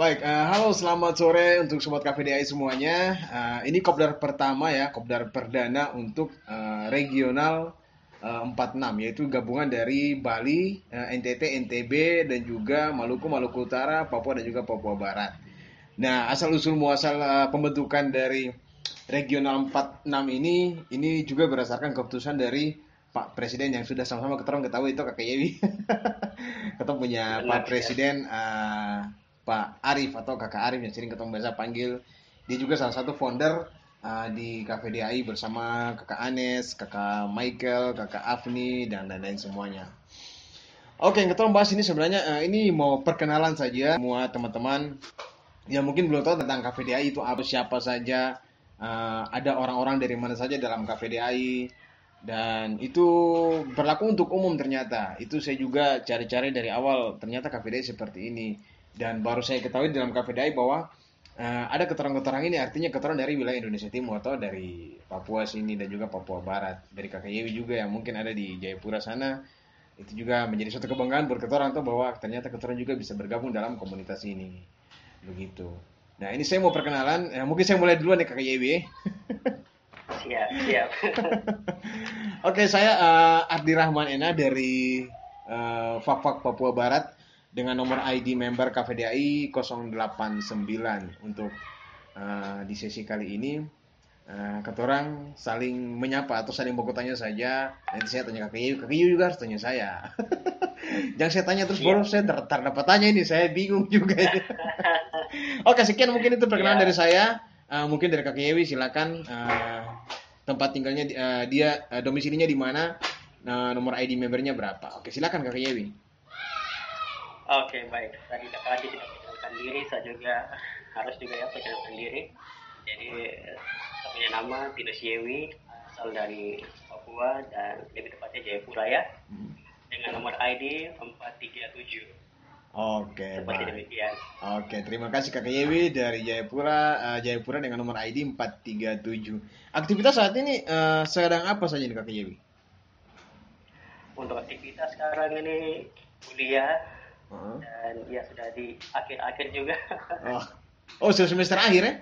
Baik, uh, halo selamat sore untuk sobat KPDI semuanya. Uh, ini kopdar pertama ya, kopdar perdana untuk uh, regional uh, 46 yaitu gabungan dari Bali, uh, NTT, NTB dan juga Maluku, Maluku Utara, Papua dan juga Papua Barat. Nah, asal usul muasal uh, pembentukan dari regional 46 ini ini juga berdasarkan keputusan dari Pak Presiden yang sudah sama-sama kita ketahui itu kakek Yewi. kita punya Pak Presiden uh, Pak Arif atau Kakak Arif yang sering ketemu biasa panggil. Dia juga salah satu founder uh, di KVDI bersama Kakak Anes, Kakak Michael, Kakak Afni dan lain-lain semuanya. Oke, yang kita bahas ini sebenarnya uh, ini mau perkenalan saja semua teman-teman yang mungkin belum tahu tentang KVDI itu apa siapa saja, uh, ada orang-orang dari mana saja dalam KVDI dan itu berlaku untuk umum ternyata. Itu saya juga cari-cari dari awal ternyata KVDI seperti ini dan baru saya ketahui dalam KPDI bahwa uh, ada keterangan-keterangan ini artinya keterangan dari wilayah Indonesia Timur atau dari Papua sini dan juga Papua Barat. Dari KKYW juga yang mungkin ada di Jayapura sana. Itu juga menjadi suatu kebanggaan buat keterangan tuh bahwa ternyata keterangan juga bisa bergabung dalam komunitas ini. Begitu. Nah ini saya mau perkenalan. Ya, mungkin saya mulai duluan nih KKYW siap siap. Oke saya uh, Ardi Rahman Ena dari uh, Fakfak Papua Barat dengan nomor ID member KVDI 089 untuk uh, di sesi kali ini. Uh, ketorang saling menyapa atau saling baku tanya saja. Nanti saya tanya ke Yu, ke Yu juga harus tanya saya. Jangan saya tanya terus yeah. baru saya ter dapat tanya ini saya bingung juga oke sekian mungkin itu perkenalan yeah. dari saya. Uh, mungkin dari kakek Yewi silakan. Uh, tempat tinggalnya uh, dia uh, domisilinya di mana? Uh, nomor ID membernya berapa? Oke silakan kakek Yewi Oke baik, tadi kakak Adi sudah perkenalkan diri, saya juga harus juga ya perkenalkan diri. Jadi saya punya nama Tinus Yewi, asal dari Papua dan lebih tepatnya Jayapura ya, hmm. dengan nomor ID 437. Oke. Seperti baik. demikian. Oke, terima kasih Kakak Yewi dari Jayapura, uh, Jayapura dengan nomor ID 437. Aktivitas saat ini uh, sedang apa saja nih Kakak Yewi? Untuk aktivitas sekarang ini kuliah dan ya sudah di akhir-akhir juga. oh. oh, semester akhir ya?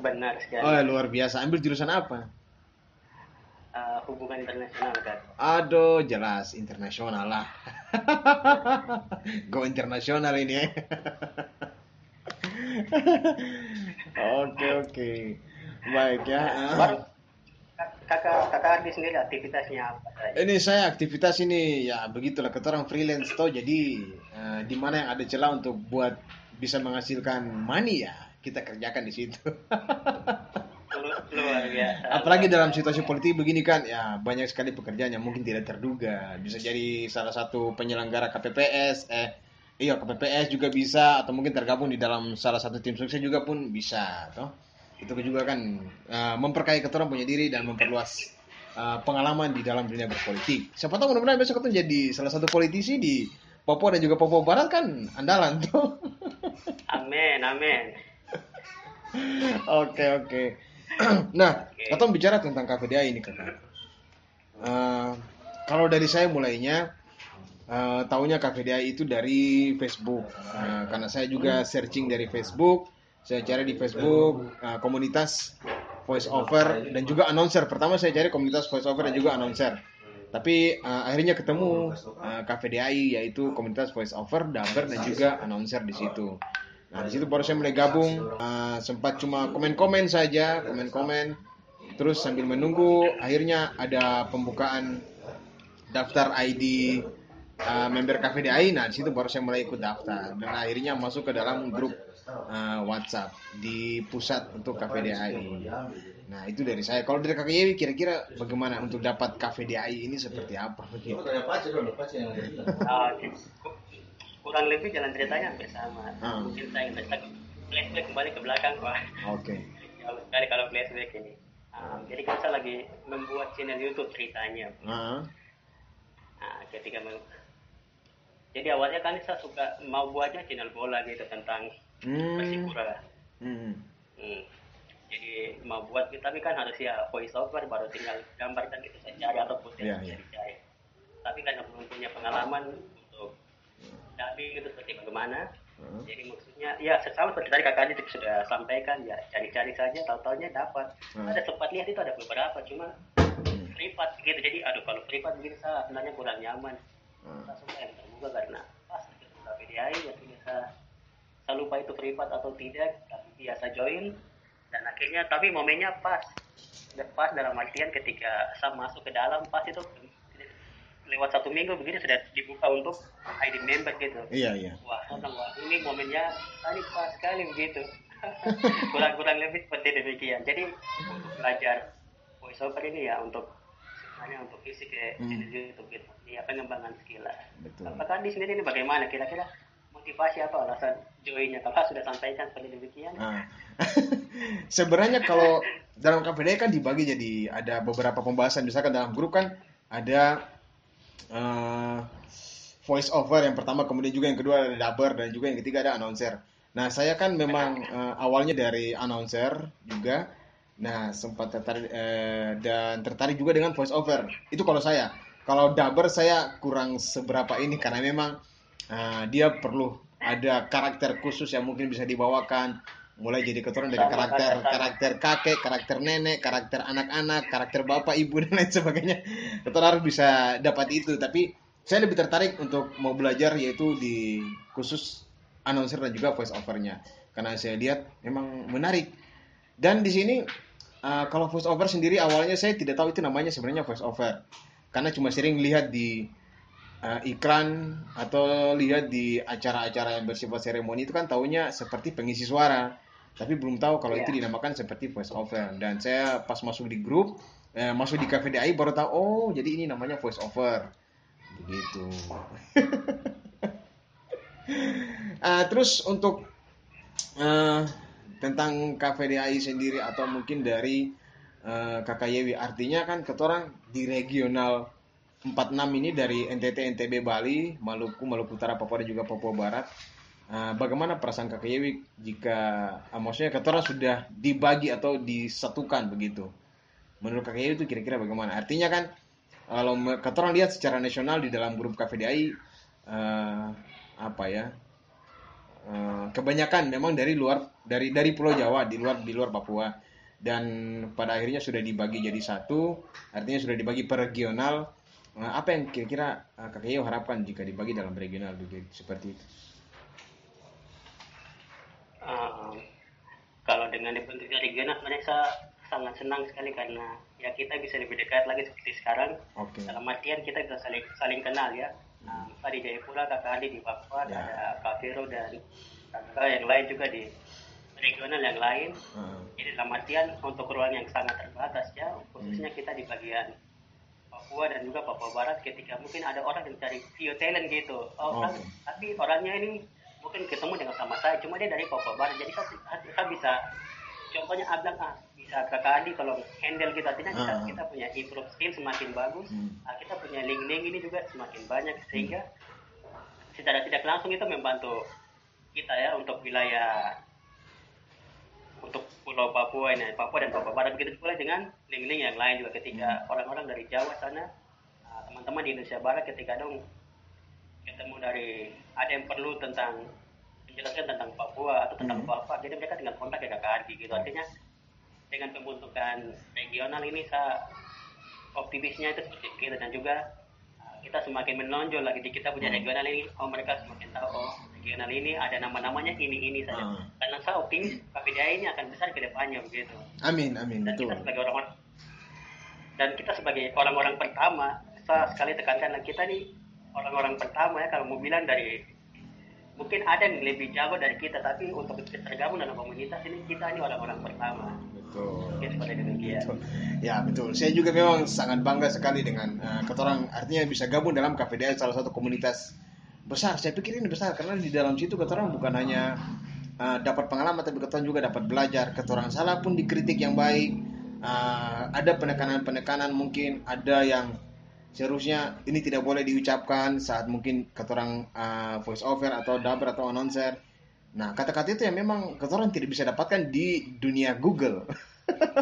Benar sekali. Oh, luar biasa. Ambil jurusan apa? Uh, hubungan internasional kan. Aduh, jelas internasional lah. Go internasional ini ya. Oke, oke. Baik ya. Baru kakak kakak Ardi sendiri aktivitasnya apa saja? Ini saya aktivitas ini ya begitulah kita orang freelance toh jadi uh, di mana yang ada celah untuk buat bisa menghasilkan money ya kita kerjakan di situ. Luar biasa. Apalagi dalam situasi politik begini kan ya banyak sekali pekerjaan yang mungkin tidak terduga. Bisa jadi salah satu penyelenggara KPPS eh iya KPPS juga bisa atau mungkin tergabung di dalam salah satu tim sukses juga pun bisa toh itu juga kan uh, memperkaya ketua punya diri dan memperluas uh, pengalaman di dalam dunia berpolitik. Siapa tahu mudah-mudahan besok ketemu jadi salah satu politisi di Papua dan juga Papua Barat kan andalan tuh. Amin, amin. Oke, oke. Nah, okay. kita bicara tentang KPDA ini kakak. Uh, kalau dari saya mulainya, uh, tahunya KPDA itu dari Facebook. Uh, karena saya juga searching dari Facebook, saya cari di Facebook uh, komunitas voice over dan juga announcer. Pertama saya cari komunitas voice over dan juga announcer. Tapi uh, akhirnya ketemu uh, KVDI yaitu komunitas voice over, dubber dan juga announcer di situ. Nah di situ baru saya mulai gabung. Uh, sempat cuma komen-komen saja, komen-komen. Terus sambil menunggu, akhirnya ada pembukaan daftar ID uh, member KVDI. Nah di situ baru saya mulai ikut daftar dan akhirnya masuk ke dalam grup uh, WhatsApp di pusat untuk KVDI. Nah itu dari saya. Kalau dari Kakak Yewi kira-kira bagaimana untuk dapat KVDI ini seperti apa? Begitu. Uh, kurang lebih jalan ceritanya hampir sama. Uh. Mungkin saya flashback, flashback kembali ke belakang pak. Oke. Okay. Jauh sekali kalau flashback ini. Um, jadi kan saya lagi membuat channel YouTube ceritanya. Uh. Nah, ketika jadi awalnya kan saya suka mau buatnya channel bola gitu tentang hmm. Persipura. Hmm. Hmm. Jadi mau buat tapi kan harus ya voice over baru tinggal gambar dan itu saya cari atau putih yeah, yeah. dicari. Tapi karena belum punya pengalaman untuk dubbing itu seperti bagaimana, Hmm. Jadi maksudnya ya sesama seperti tadi kakak itu sudah sampaikan ya cari-cari saja tahu taunya dapat. Hmm. Ada sempat lihat itu ada beberapa cuma hmm. privat gitu. Jadi aduh kalau privat begitu saya sebenarnya kurang nyaman. Hmm. Saya terbuka karena pas PDI ya saya lupa itu privat atau tidak tapi biasa join dan akhirnya tapi momennya pas pas dalam artian ketika saya masuk ke dalam pas itu lewat satu minggu begini sudah dibuka untuk ID member gitu. Iya iya. Wah, wah ini momennya tadi pas sekali begitu. Kurang-kurang lebih seperti demikian. Jadi untuk belajar voiceover ini ya untuk hanya untuk isi ke hmm. YouTube gitu. Ya pengembangan skill lah. Betul. Apakah di sini ini bagaimana kira-kira motivasi apa alasan joinnya kalau sudah sampaikan seperti demikian? Nah. Sebenarnya kalau dalam KPD kan dibagi jadi ada beberapa pembahasan misalkan dalam grup kan ada uh, voice over yang pertama, kemudian juga yang kedua ada dubber dan juga yang ketiga ada announcer. Nah, saya kan memang uh, awalnya dari announcer juga. Nah, sempat tertarik uh, dan tertarik juga dengan voice over. Itu kalau saya. Kalau dubber saya kurang seberapa ini karena memang uh, dia perlu ada karakter khusus yang mungkin bisa dibawakan mulai jadi keturunan dari karakter karakter kakek, karakter nenek, karakter anak-anak, karakter bapak, ibu dan lain sebagainya. Kita harus bisa dapat itu. Tapi saya lebih tertarik untuk mau belajar yaitu di khusus announcer dan juga voice overnya karena saya lihat memang menarik. Dan di sini uh, kalau voice over sendiri awalnya saya tidak tahu itu namanya sebenarnya voice over karena cuma sering lihat di uh, iklan atau lihat di acara-acara yang bersifat seremoni itu kan taunya seperti pengisi suara. Tapi belum tahu kalau yeah. itu dinamakan seperti voice over dan saya pas masuk di grup eh, masuk di cafe DI baru tahu oh jadi ini namanya voice over begitu. Uh, terus untuk uh, tentang cafe DI sendiri atau mungkin dari uh, kakak Yewi artinya kan ketorang di regional 46 ini dari NTT NTB Bali Maluku Maluku Utara Papua dan juga Papua Barat Uh, bagaimana perasaan Kakak Yewi jika uh, maksudnya ketora sudah dibagi atau disatukan begitu? Menurut Kakak Yewi itu kira-kira bagaimana? Artinya kan kalau ketora lihat secara nasional di dalam grup KVDI uh, apa ya? Uh, kebanyakan memang dari luar dari dari Pulau Jawa di luar di luar Papua. Dan pada akhirnya sudah dibagi jadi satu artinya sudah dibagi per regional. Uh, apa yang kira-kira uh, kakak Yewi harapkan jika dibagi dalam regional begitu seperti itu? Uh, kalau dengan dibentuknya regional sebenarnya saya sangat senang sekali karena ya kita bisa lebih dekat lagi seperti sekarang. Okay. dalam artian kita bisa saling saling kenal ya nah, di Jayapura kakak Adi di Papua yeah. ada Kak Vero dan kakak yang lain juga di regional yang lain uh. jadi dalam artian untuk ruang yang sangat terbatas ya khususnya hmm. kita di bagian Papua dan juga Papua Barat ketika mungkin ada orang yang cari video talent gitu oh okay. kan tapi orangnya ini mungkin ketemu dengan sama saya cuma dia dari Papua Barat jadi saya bisa contohnya Abang ah bisa Adi kalau handle kita artinya kita, uh. kita punya improve skill semakin bagus hmm. ah, kita punya link-link ini juga semakin banyak sehingga secara tidak langsung itu membantu kita ya untuk wilayah untuk Pulau Papua ini Papua dan Papua Barat begitu pula dengan link-link yang lain juga ketika hmm. orang-orang dari Jawa sana ah, teman-teman di Indonesia Barat ketika dong ketemu dari ada yang perlu tentang menjelaskan tentang Papua atau tentang hmm. Papua jadi mereka tinggal kontak Adi gitu artinya dengan pembentukan regional ini saya optimisnya itu seperti itu dan juga uh, kita semakin menonjol lagi. Di kita punya hmm. regional ini oh mereka semakin tahu oh regional ini ada nama-namanya ini ini saja. Hmm. karena saya optimis KPDI ini akan besar ke depannya begitu. Amin amin dan betul. kita sebagai orang-orang dan kita sebagai orang-orang pertama saya sekali tekankan kita nih orang-orang pertama ya kalau mau bilang dari mungkin ada yang lebih jago dari kita tapi untuk tergabung dalam komunitas ini kita ini orang-orang pertama. Betul. Ya, seperti demikian. Betul. ya betul. Saya juga memang sangat bangga sekali dengan uh, ketorang artinya bisa gabung dalam KPDA salah satu komunitas besar. Saya pikir ini besar karena di dalam situ ketorang bukan hanya uh, dapat pengalaman tapi ketorang juga dapat belajar. Ketorang salah pun dikritik yang baik. Uh, ada penekanan-penekanan mungkin ada yang seharusnya ini tidak boleh diucapkan saat mungkin ketorang uh, voice over atau dubber atau announcer. Nah, kata-kata itu yang memang ketorang tidak bisa dapatkan di dunia Google.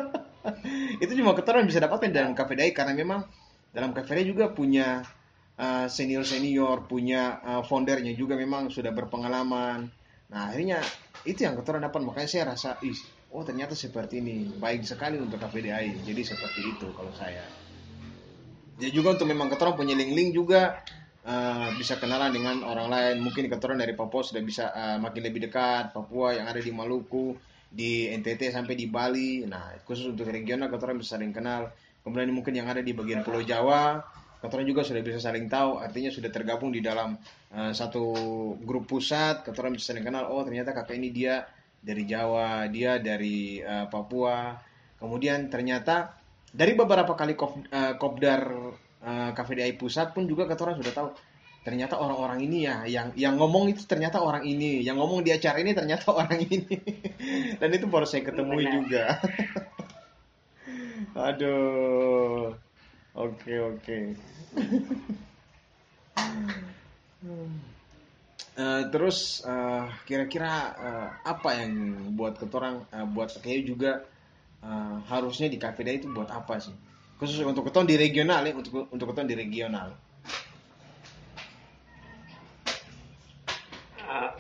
itu cuma ketorang bisa dapatkan dalam cafe day karena memang dalam cafe day juga punya uh, senior-senior, punya uh, foundernya juga memang sudah berpengalaman. nah akhirnya itu yang kotoran dapat makanya saya rasa ih oh ternyata seperti ini baik sekali untuk KPDI jadi seperti itu kalau saya ya juga untuk memang kotoran punya link-link juga uh, bisa kenalan dengan orang lain. Mungkin kotoran dari Papua sudah bisa uh, makin lebih dekat. Papua yang ada di Maluku di NTT sampai di Bali. Nah khusus untuk regional kotoran bisa saling kenal. Kemudian mungkin yang ada di bagian Pulau Jawa kotoran juga sudah bisa saling tahu. Artinya sudah tergabung di dalam uh, satu grup pusat. Kotoran bisa saling kenal oh ternyata kakak ini dia dari Jawa, dia dari uh, Papua. Kemudian ternyata dari beberapa kali kop, uh, kopdar uh, KVDI pusat pun juga kata orang sudah tahu ternyata orang-orang ini ya yang yang ngomong itu ternyata orang ini, yang ngomong di acara ini ternyata orang ini. Dan itu baru saya ketemu juga. Aduh. Oke, oke. Uh, terus uh, kira-kira uh, apa yang buat ketorang uh, buat kayak juga uh, harusnya di Day itu buat apa sih? Khusus untuk keton di regional ya, untuk untuk keton di regional. Uh,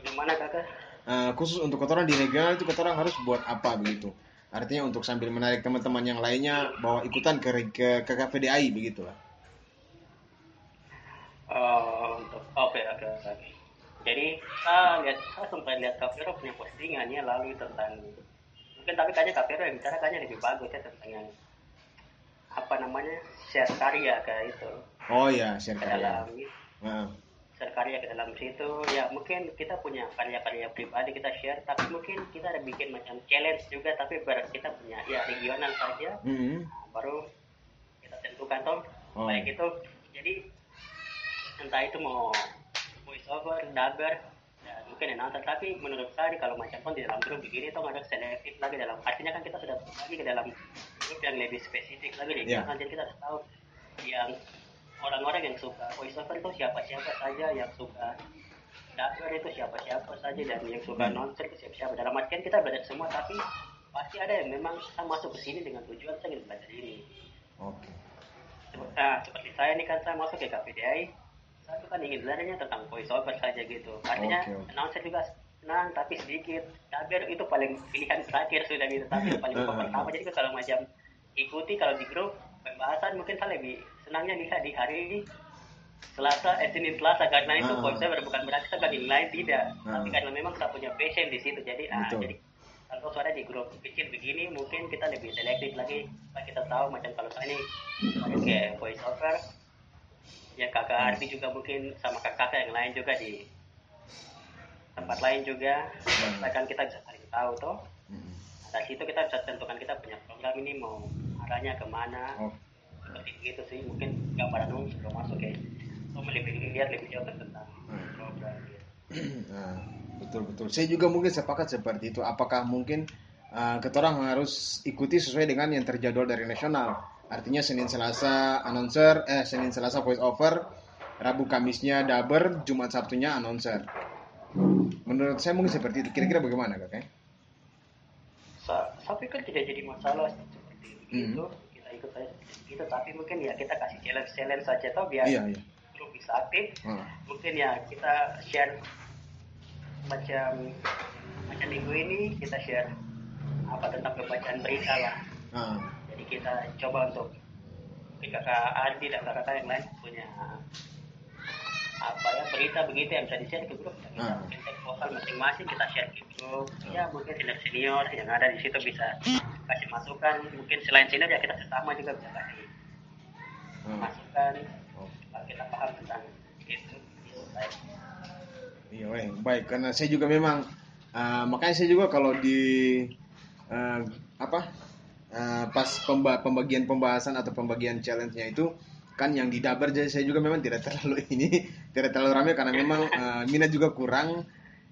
bagaimana kakak? Uh, khusus untuk ketorang di regional itu ketorang harus buat apa begitu? Artinya untuk sambil menarik teman-teman yang lainnya bawa ikutan ke ke, ke KVDI begitulah. Uh, untuk oke okay. Jadi saya lihat saya sempat lihat Kafiro punya postingannya lalu tentang mungkin tapi kayaknya Kafiro yang bicara kayaknya lebih bagus ya tentang yang apa namanya share karya kayak itu. Oh ya share karya. Dalam, uh. Share karya ke dalam situ ya mungkin kita punya karya-karya pribadi kita share tapi mungkin kita ada bikin macam challenge juga tapi ber kita punya ya regional saja mm -hmm. nah, baru kita tentukan toh oh. kayak gitu jadi entah itu mau voice over, dubber, mungkin announcer tapi menurut saya kalau macam pun di dalam grup begini itu ada selektif lagi dalam artinya kan kita sudah lagi ke dalam grup yang lebih spesifik lagi nih yeah. jadi kita harus tahu yang orang-orang yang suka voice over itu siapa-siapa saja yang suka dubber itu siapa-siapa saja dan yang suka hmm. announcer itu siapa-siapa dalam artian kita belajar semua tapi pasti ada yang memang saya masuk ke sini dengan tujuan saya ingin belajar ini. Oke. Okay. Nah, seperti saya ini kan saya masuk ke KPDI satu kan ingin belajarnya tentang voice over saja gitu. Artinya okay, okay. announcer juga senang tapi sedikit. Tabir itu paling pilihan terakhir sudah gitu tapi paling pertama. jadi kalau macam ikuti kalau di grup pembahasan mungkin saya lebih senangnya lihat di hari ini Selasa, eh Senin Selasa. Karena itu uh, voice over bukan berarti saya bagi lain tidak. Uh, tapi karena memang saya punya passion di situ jadi ah jadi kalau suara di grup kecil begini mungkin kita lebih selektif lagi. Kita tahu macam kalau saya ini kayak voice over ya kakak hmm. Ardi juga mungkin sama kakak yang lain juga di tempat lain juga hmm. kan kita bisa saling tahu toh hmm. dari situ kita bisa tentukan kita punya program ini mau arahnya ke mana oh. seperti itu sih mungkin gambaran umum sebelum masuk ya so lebih lihat lebih jauh tentang hmm. program gitu. nah, betul betul saya juga mungkin sepakat seperti itu apakah mungkin uh, ketorang harus ikuti sesuai dengan yang terjadwal dari nasional Artinya Senin Selasa announcer, eh Senin Selasa voice over, Rabu Kamisnya dubber, Jumat Sabtunya announcer. Menurut saya mungkin seperti itu. Kira-kira bagaimana kakek? Saya pikir tidak jadi masalah seperti itu. Hmm. Kita ikut saja itu, tapi mungkin ya kita kasih challenge challenge saja toh biar iya, iya. grup bisa aktif. Hmm. Mungkin ya kita share macam macam minggu ini kita share apa tentang pembacaan berita lah. Hmm kita coba untuk kakak Adi dan kakak yang lain punya apa ya berita begitu yang bisa di share ke grup kita hmm. vokal masing-masing kita share ke grup hmm. ya mungkin senior senior yang ada di situ bisa kasih masukan mungkin selain senior ya kita sesama juga bisa kasih hmm. masukan oh. kita paham tentang itu iya baik karena saya juga memang uh, makanya saya juga kalau di uh, apa uh, pas pemba pembagian pembahasan atau pembagian challenge-nya itu kan yang di Dabar jadi saya juga memang tidak terlalu ini tidak terlalu ramai karena memang uh, minat juga kurang.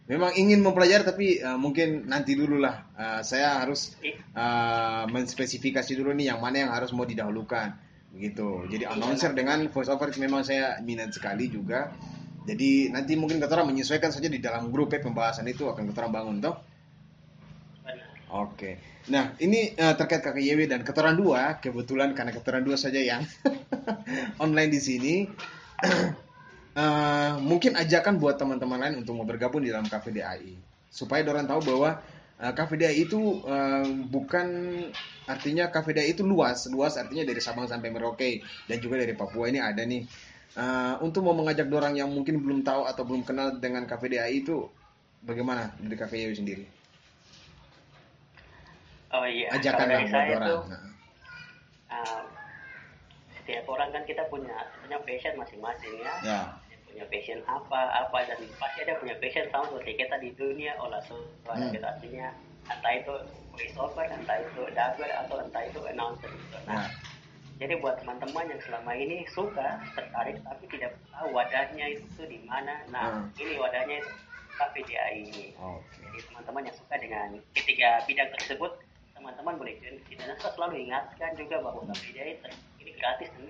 Memang ingin mempelajari tapi uh, mungkin nanti dulu lah. Uh, saya harus uh, menspesifikasi dulu nih yang mana yang harus mau didahulukan. Begitu. Jadi announcer dengan voice over memang saya minat sekali juga. Jadi nanti mungkin kita menyesuaikan saja di dalam grup ya pembahasan itu akan kita bangun toh Oke. Nah, ini uh, terkait KKYW dan keterangan dua, kebetulan karena keterangan dua saja yang online di sini. uh, mungkin ajakan buat teman-teman lain untuk mau bergabung di dalam Cafe DAI supaya orang tahu bahwa uh, Cafe DAI itu uh, bukan artinya Cafe DAI itu luas, luas artinya dari Sabang sampai Merauke dan juga dari Papua ini ada nih. Uh, untuk mau mengajak orang yang mungkin belum tahu atau belum kenal dengan Cafe DAI itu bagaimana dari Cafe DAI sendiri? Oh iya. Ajakan buat orang. Itu, nah. uh, setiap orang kan kita punya punya passion masing-masing ya. ya. Punya passion apa apa dan pasti ada punya passion sama seperti kita di dunia olah suara hmm. gitu artinya entah itu voice over, entah itu dubber atau entah itu announcer gitu. Nah, nah. jadi buat teman-teman yang selama ini suka tertarik tapi tidak tahu wadahnya itu di mana. Nah, hmm. ini wadahnya itu ini. Okay. Jadi teman-teman yang suka dengan ketiga bidang tersebut teman-teman boleh join kita. Nah, saya selalu ingatkan juga bahwa KPDA ini gratis dan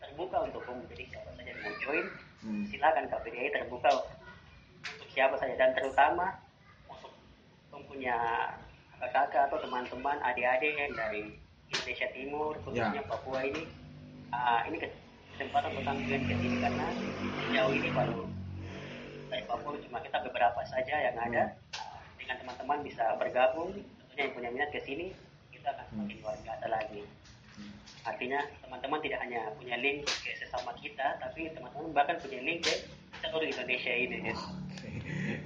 terbuka untuk umum. Jadi siapa saja yang mau join, hmm. silakan KPDA terbuka untuk siapa saja dan terutama untuk mempunyai kakak-kakak atau teman-teman adik-adik yang dari Indonesia Timur khususnya ya. Papua ini uh, ini kesempatan untuk tampilkan ke sini karena sejauh ini baru dari Papua cuma kita beberapa saja yang ada uh, dengan teman-teman bisa bergabung yang punya minat ke sini kita akan semakin luar biasa lagi. Artinya teman-teman tidak hanya punya link ke sesama kita tapi teman-teman bahkan punya link ke seluruh Indonesia ini ya.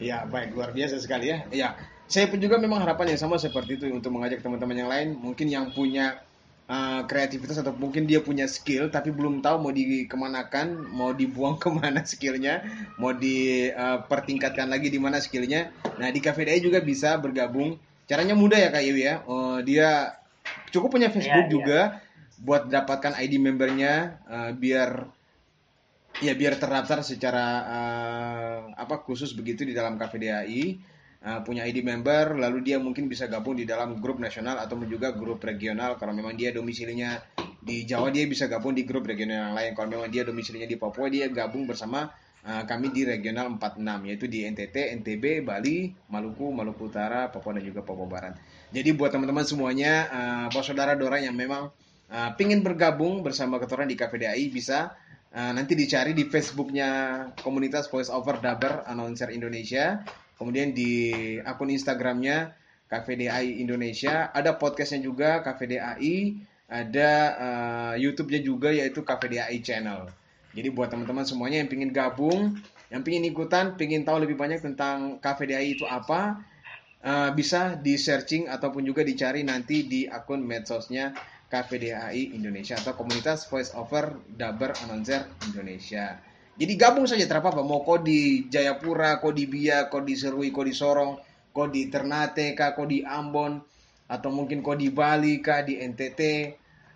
ya baik. Luar biasa sekali ya. Ya saya pun juga memang harapan yang sama seperti itu untuk mengajak teman-teman yang lain. Mungkin yang punya uh, kreativitas atau mungkin dia punya skill tapi belum tahu mau dikemanakan mau dibuang ke mana skillnya mau dipertingkatkan uh, lagi di mana skillnya. Nah di Day juga bisa bergabung caranya mudah ya kak Iwi ya. Uh, dia cukup punya Facebook ya, juga ya buat dapatkan ID membernya uh, biar ya biar terdaftar secara uh, apa khusus begitu di dalam KVDAI uh, punya ID member lalu dia mungkin bisa gabung di dalam grup nasional atau juga grup regional. Kalau memang dia domisilinya di Jawa dia bisa gabung di grup regional yang lain. Kalau memang dia domisilinya di Papua dia gabung bersama kami di regional 46 yaitu di NTT, NTB, Bali, Maluku, Maluku Utara, Papua dan juga Papua Barat. Jadi buat teman-teman semuanya, uh, buat saudara Dora yang memang uh, pingin bergabung bersama keturunan di KPDI bisa uh, nanti dicari di Facebooknya komunitas Voice Over Daber Announcer Indonesia. Kemudian di akun Instagramnya KVDI Indonesia. Ada podcastnya juga KVDI ada uh, YouTube-nya juga yaitu KVDI Channel jadi buat teman-teman semuanya yang pingin gabung yang pingin ikutan pingin tahu lebih banyak tentang KVDI itu apa uh, bisa di searching ataupun juga dicari nanti di akun medsosnya KPDAI Indonesia atau Komunitas Voice Over Daber Announcer Indonesia. Jadi gabung saja terapa apa mau kau di Jayapura, kau di Bia, kau di Serui, kau di Sorong, kau di Ternate, kau di Ambon, atau mungkin kau di Bali, kah, di NTT,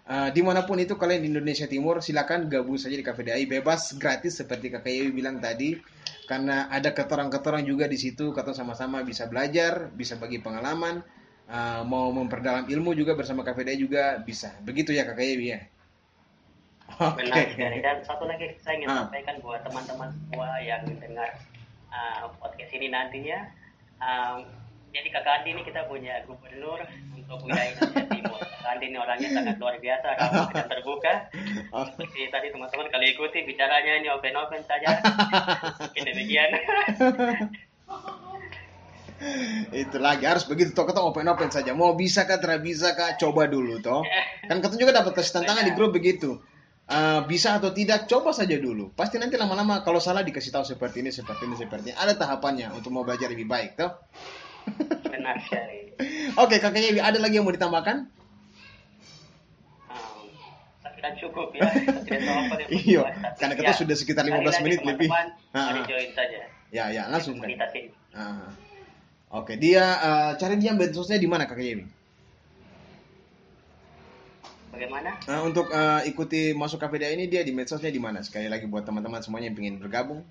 uh, di mana pun itu kalian di Indonesia Timur silakan gabung saja di KPDAI bebas gratis seperti kakak Yewi bilang tadi karena ada keterang-keterang juga di situ kata sama-sama bisa belajar bisa bagi pengalaman uh, mau memperdalam ilmu juga bersama KVD juga bisa. Begitu ya Kakak Yewi ya? Oke. Okay. Dan satu lagi saya ingin ah. sampaikan buat teman-teman semua yang mendengar uh, podcast ini nantinya. Um, jadi Kakak Andi ini kita punya gubernur untuk wilayah Indonesia Andi ini orangnya sangat luar biasa, ramah dan terbuka. Seperti tadi teman-teman kali ikuti bicaranya ini open-open saja. Mungkin demikian. itu lagi harus begitu toh. Kita open open saja. Mau bisa kah tidak bisa kah coba dulu toh. Kan kita juga dapat kasih tantangan di grup begitu. Uh, bisa atau tidak coba saja dulu. Pasti nanti lama-lama kalau salah dikasih tahu seperti ini seperti ini seperti ini. Ada tahapannya untuk mau belajar lebih baik toh. Benar sekali oke kakaknya ada lagi yang mau ditambahkan um, cukup ya iya karena kita ya, sudah sekitar 15 menit lebih Mari join saja ya ya langsung kan. Oke, dia uh, cari dia medsosnya di mana Kakak Yemi? Bagaimana? Uh, untuk uh, ikuti masuk KPDA ini dia di medsosnya di mana? Sekali lagi buat teman-teman semuanya yang ingin bergabung.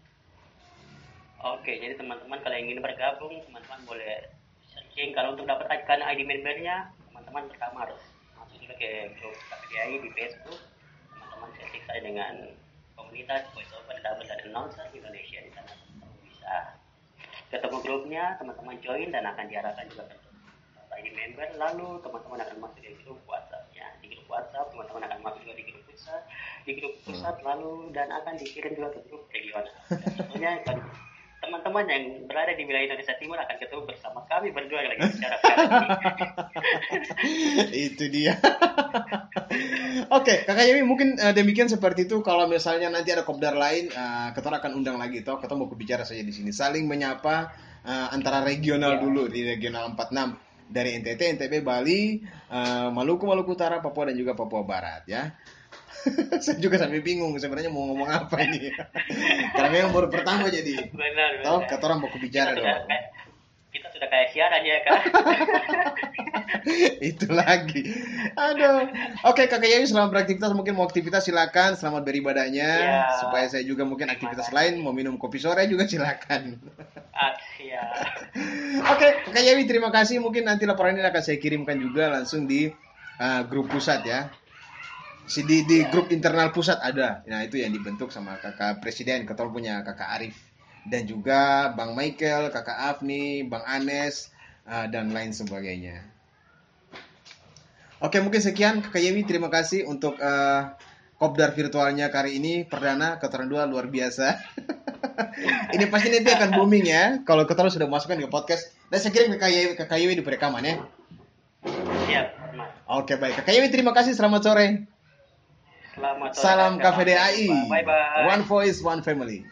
Oke, jadi teman-teman kalau ingin bergabung, teman-teman boleh searching. Kalau untuk dapat ID membernya, teman-teman pertama harus masuk juga ke grup KPDI di Facebook. Teman-teman searching saya dengan komunitas Voice Over Double dan Announcer Indonesia di sana bisa ketemu grupnya teman-teman join dan akan diarahkan juga ke ID member lalu teman-teman akan masuk di grup WhatsAppnya di grup WhatsApp teman-teman akan masuk juga di grup pusat di grup pusat hmm. lalu dan akan dikirim juga ke grup regional tentunya teman-teman yang berada di wilayah Indonesia Timur akan ketemu bersama kami berdua lagi bicara itu dia. Oke okay, kakak Yemi mungkin uh, demikian seperti itu. Kalau misalnya nanti ada kopdar lain uh, kita akan undang lagi toh. Kita mau bicara saja di sini. Saling menyapa uh, antara regional yeah. dulu di regional 46 dari NTT, NTB, Bali, uh, Maluku, Maluku Utara, Papua dan juga Papua Barat ya. saya juga sampai bingung sebenarnya mau ngomong apa ini. Karena memang baru pertama jadi. Benar, benar. Tahu kata orang mau kebicara dong. kita sudah kayak siaran ya kak. Itu lagi. Aduh. Oke kakak Yayu selamat beraktivitas mungkin mau aktivitas silakan selamat beribadahnya ya. supaya saya juga mungkin aktivitas lain mau minum kopi sore juga silakan. Ah, ya. Oke kakak Yayu terima kasih mungkin nanti laporan ini akan saya kirimkan juga langsung di uh, grup pusat ya si di, di grup internal pusat ada. Nah itu yang dibentuk sama kakak presiden ketua punya kakak Arif. Dan juga bang Michael kakak Afni bang Anes uh, dan lain sebagainya. Oke mungkin sekian kakak Yewi terima kasih untuk uh, kopdar virtualnya kali ini. Perdana keterangan dua luar biasa. Ini pasti nanti akan booming ya. Kalau keterangan sudah masukkan ke podcast dan saya kirim ke kakak Yewi, kakak Yewi di perekaman ya. Siap, Oke baik, Kakak Yewi terima kasih, selamat sore. Selamat sore. Salam KVDAI. Bye bye. One voice, one family.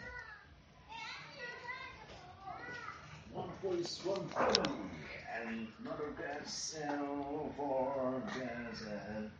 One voice, one family. And not a for desert.